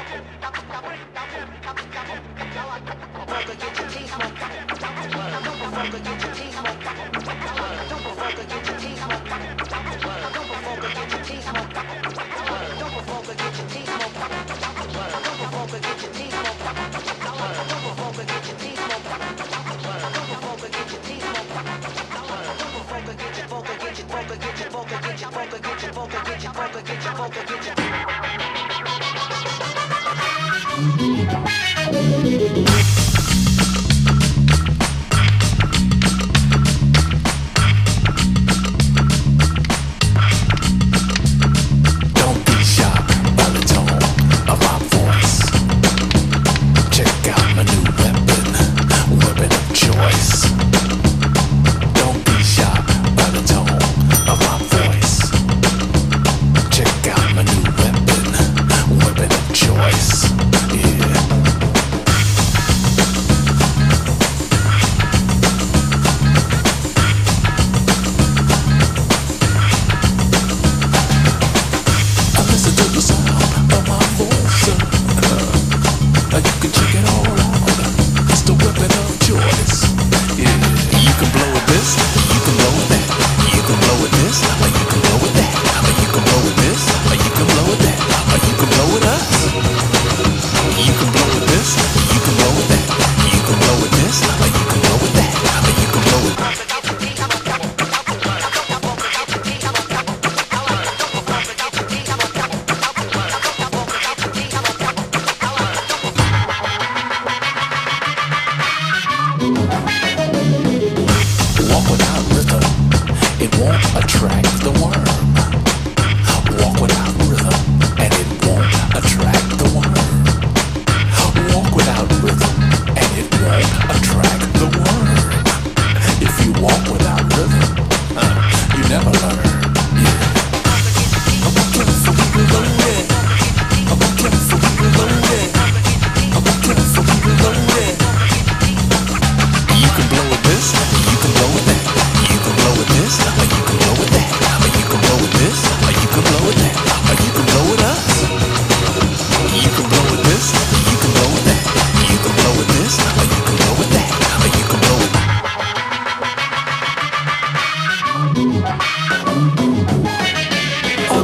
apple. Thank you.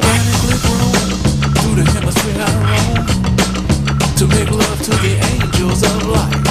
I drift off into the night, I'm in